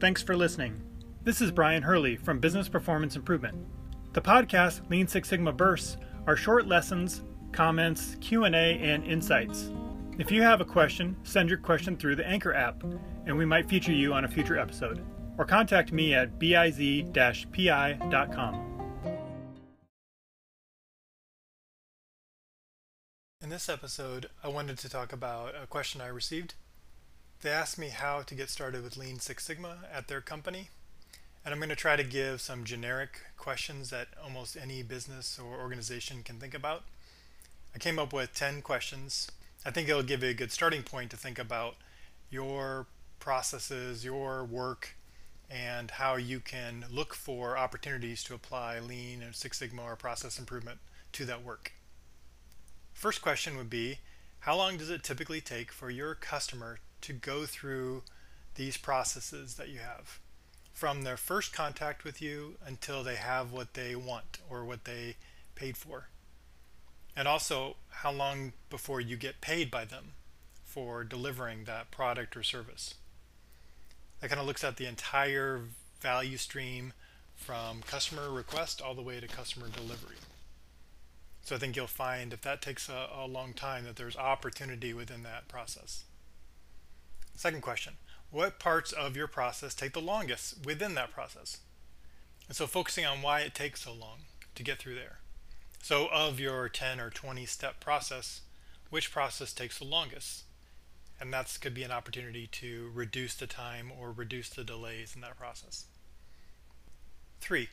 Thanks for listening. This is Brion Hurley from Business Performance Improvement. The podcast Lean Six Sigma Bursts are short lessons, comments, Q&A, and insights. If you have a question, send your question through the Anchor app, and we might feature you on a future episode. Or contact me at biz-pi.com. In this episode, I wanted to talk about a question I received. They asked me how to get started with Lean Six Sigma at their company, and I'm going to try to give some generic questions that almost any business or organization can think about. I came up with 10 questions. I think it'll give you a good starting point to think about your processes, your work, and how you can look for opportunities to apply Lean and Six Sigma or process improvement to that work. First question would be How long does it typically take for your customer to go through these processes that you have? From their first contact with you until they have what they want or what they paid for. And also, how long before you get paid by them for delivering that product or service? That kind of looks at the entire value stream from customer request all the way to customer delivery. So I think you'll find if that takes a, a long time that there's opportunity within that process. Second question, what parts of your process take the longest within that process? And so focusing on why it takes so long to get through there. So of your 10 or 20 step process, which process takes the longest? And that could be an opportunity to reduce the time or reduce the delays in that process. Three,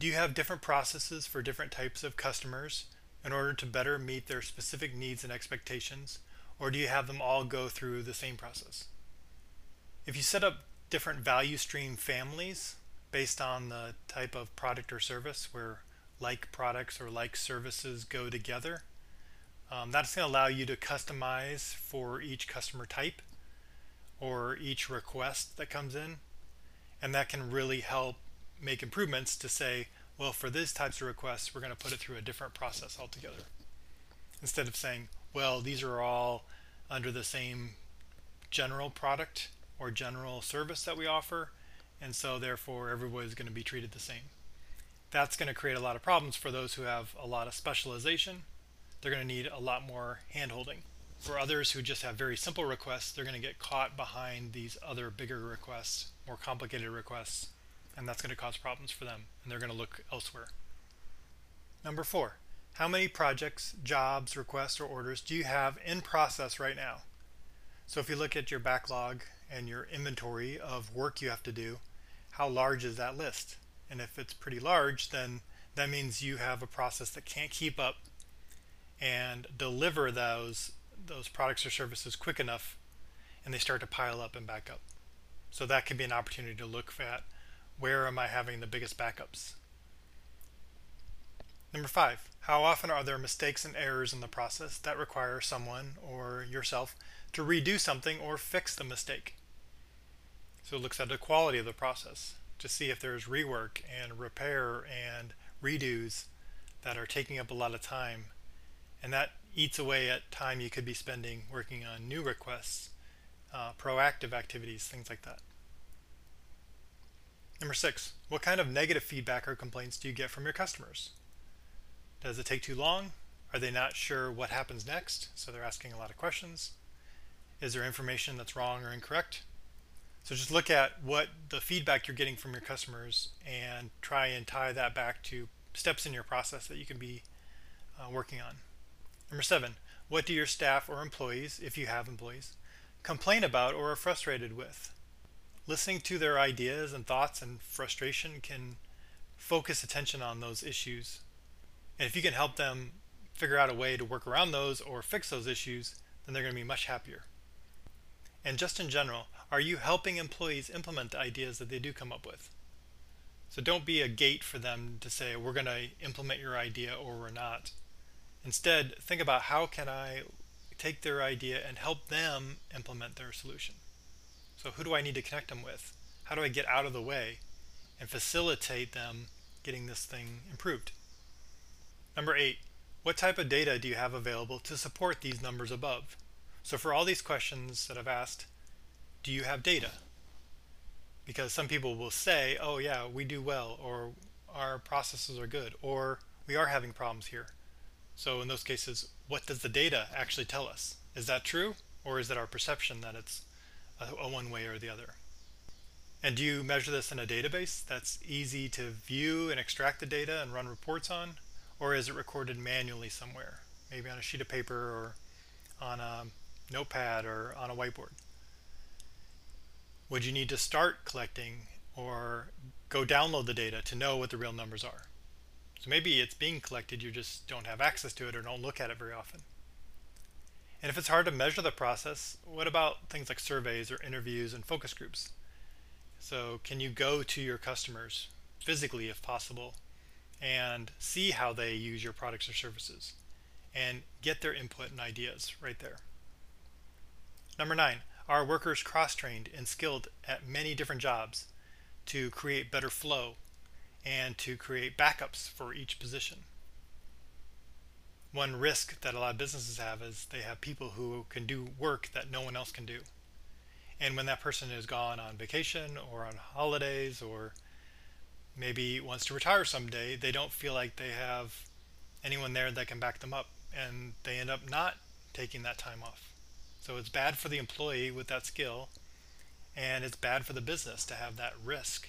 do you have different processes for different types of customers in order to better meet their specific needs and expectations, or do you have them all go through the same process? If you set up different value stream families based on the type of product or service where like products or like services go together, um, that's going to allow you to customize for each customer type or each request that comes in. And that can really help make improvements to say, well, for these types of requests, we're going to put it through a different process altogether. Instead of saying, well, these are all under the same general product or general service that we offer, and so therefore everybody's going to be treated the same. That's going to create a lot of problems for those who have a lot of specialization. They're going to need a lot more handholding. For others who just have very simple requests, they're going to get caught behind these other bigger requests, more complicated requests, and that's going to cause problems for them, and they're going to look elsewhere. Number four, how many projects, jobs, requests, or orders do you have in process right now? So if you look at your backlog and your inventory of work you have to do, how large is that list? And if it's pretty large, then that means you have a process that can't keep up and deliver those those products or services quick enough and they start to pile up and back up. So that could be an opportunity to look at where am I having the biggest backups? Number five, how often are there mistakes and errors in the process that require someone or yourself to redo something or fix the mistake? So it looks at the quality of the process to see if there's rework and repair and redos that are taking up a lot of time. And that eats away at time you could be spending working on new requests, uh, proactive activities, things like that. Number six, what kind of negative feedback or complaints do you get from your customers? Does it take too long? Are they not sure what happens next? So they're asking a lot of questions. Is there information that's wrong or incorrect? So just look at what the feedback you're getting from your customers and try and tie that back to steps in your process that you can be uh, working on. Number seven, what do your staff or employees, if you have employees, complain about or are frustrated with? listening to their ideas and thoughts and frustration can focus attention on those issues. And if you can help them figure out a way to work around those or fix those issues, then they're going to be much happier. And just in general, are you helping employees implement the ideas that they do come up with? So don't be a gate for them to say, we're going to implement your idea or we're not. Instead, think about how can I take their idea and help them implement their solution. So who do I need to connect them with? How do I get out of the way and facilitate them getting this thing improved? Number eight, what type of data do you have available to support these numbers above? So for all these questions that I've asked, do you have data? because some people will say, oh yeah, we do well, or our processes are good, or we are having problems here. So in those cases, what does the data actually tell us? Is that true, or is it our perception that it's a, one way or the other? And do you measure this in a database that's easy to view and extract the data and run reports on? Or is it recorded manually somewhere, maybe on a sheet of paper or on a notepad or on a whiteboard? Would you need to start collecting or go download the data to know what the real numbers are? So maybe it's being collected, you just don't have access to it or don't look at it very often. And if it's hard to measure the process, what about things like surveys or interviews and focus groups? So can you go to your customers physically if possible and see how they use your products or services and get their input and ideas right there. Number nine, are workers cross-trained and skilled at many different jobs to create better flow and to create backups for each position? One risk that a lot of businesses have is they have people who can do work that no one else can do. And when that person is gone on vacation or on holidays or maybe wants to retire someday, they don't feel like they have anyone there that can back them up and they end up not taking that time off. So it's bad for the employee with that skill and it's bad for the business to have that risk.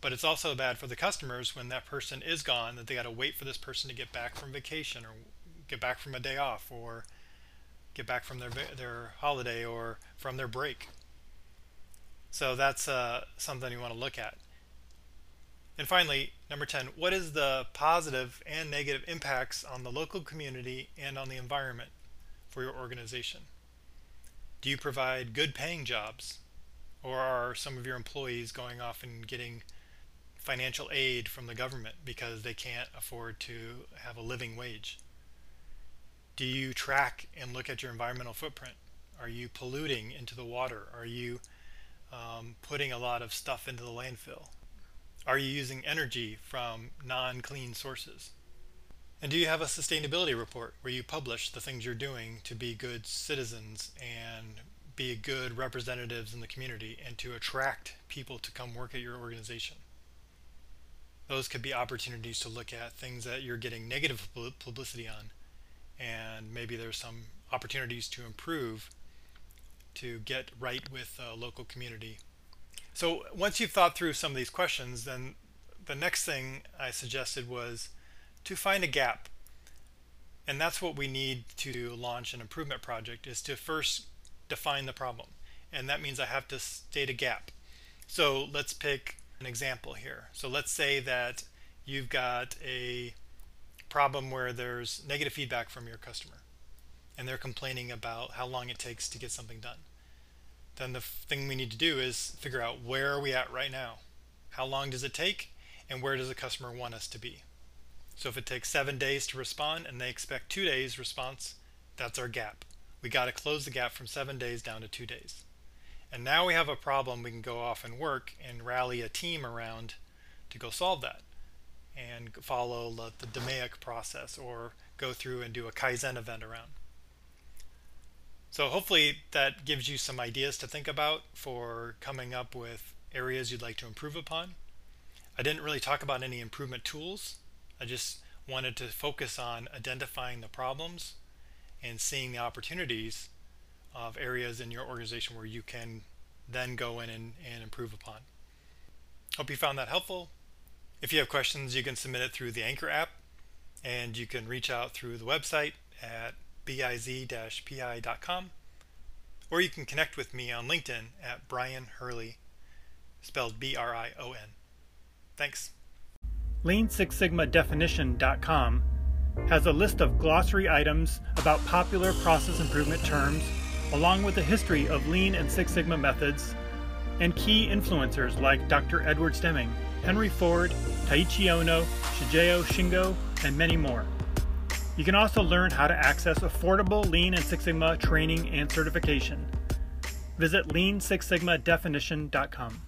But it's also bad for the customers when that person is gone that they got to wait for this person to get back from vacation or get back from a day off or get back from their their holiday or from their break. So that's uh, something you want to look at. And finally, number 10, what is the positive and negative impacts on the local community and on the environment for your organization? Do you provide good paying jobs? Or are some of your employees going off and getting financial aid from the government because they can't afford to have a living wage? Do you track and look at your environmental footprint? Are you polluting into the water? Are you um, putting a lot of stuff into the landfill? Are you using energy from non-clean sources? And do you have a sustainability report where you publish the things you're doing to be good citizens and be good representatives in the community and to attract people to come work at your organization? Those could be opportunities to look at things that you're getting negative publicity on and maybe there's some opportunities to improve to get right with the local community so once you've thought through some of these questions, then the next thing I suggested was to find a gap. And that's what we need to launch an improvement project is to first define the problem. And that means I have to state a gap. So let's pick an example here. So let's say that you've got a problem where there's negative feedback from your customer and they're complaining about how long it takes to get something done then the thing we need to do is figure out where are we at right now? How long does it take? And where does the customer want us to be? So if it takes seven days to respond and they expect two days response, that's our gap. We got to close the gap from seven days down to two days. And now we have a problem we can go off and work and rally a team around to go solve that and follow the DMAIC process or go through and do a Kaizen event around. So hopefully that gives you some ideas to think about for coming up with areas you'd like to improve upon. I didn't really talk about any improvement tools. I just wanted to focus on identifying the problems and seeing the opportunities of areas in your organization where you can then go in and, and improve upon. Hope you found that helpful. If you have questions, you can submit it through the Anchor app and you can reach out through the website at biz-pi.com, or you can connect with me on LinkedIn at Brion Hurley, spelled B-R-I-O-N. Thanks. Lean Six Sigma Definition.com has a list of glossary items about popular process improvement terms, along with a history of Lean and Six Sigma methods, and key influencers like Dr. Edward Deming, Henry Ford, Taiichi Ohno, Shigeo Shingo, and many more. You can also learn how to access affordable Lean and Six Sigma training and certification. Visit leansixsigmadefinition.com.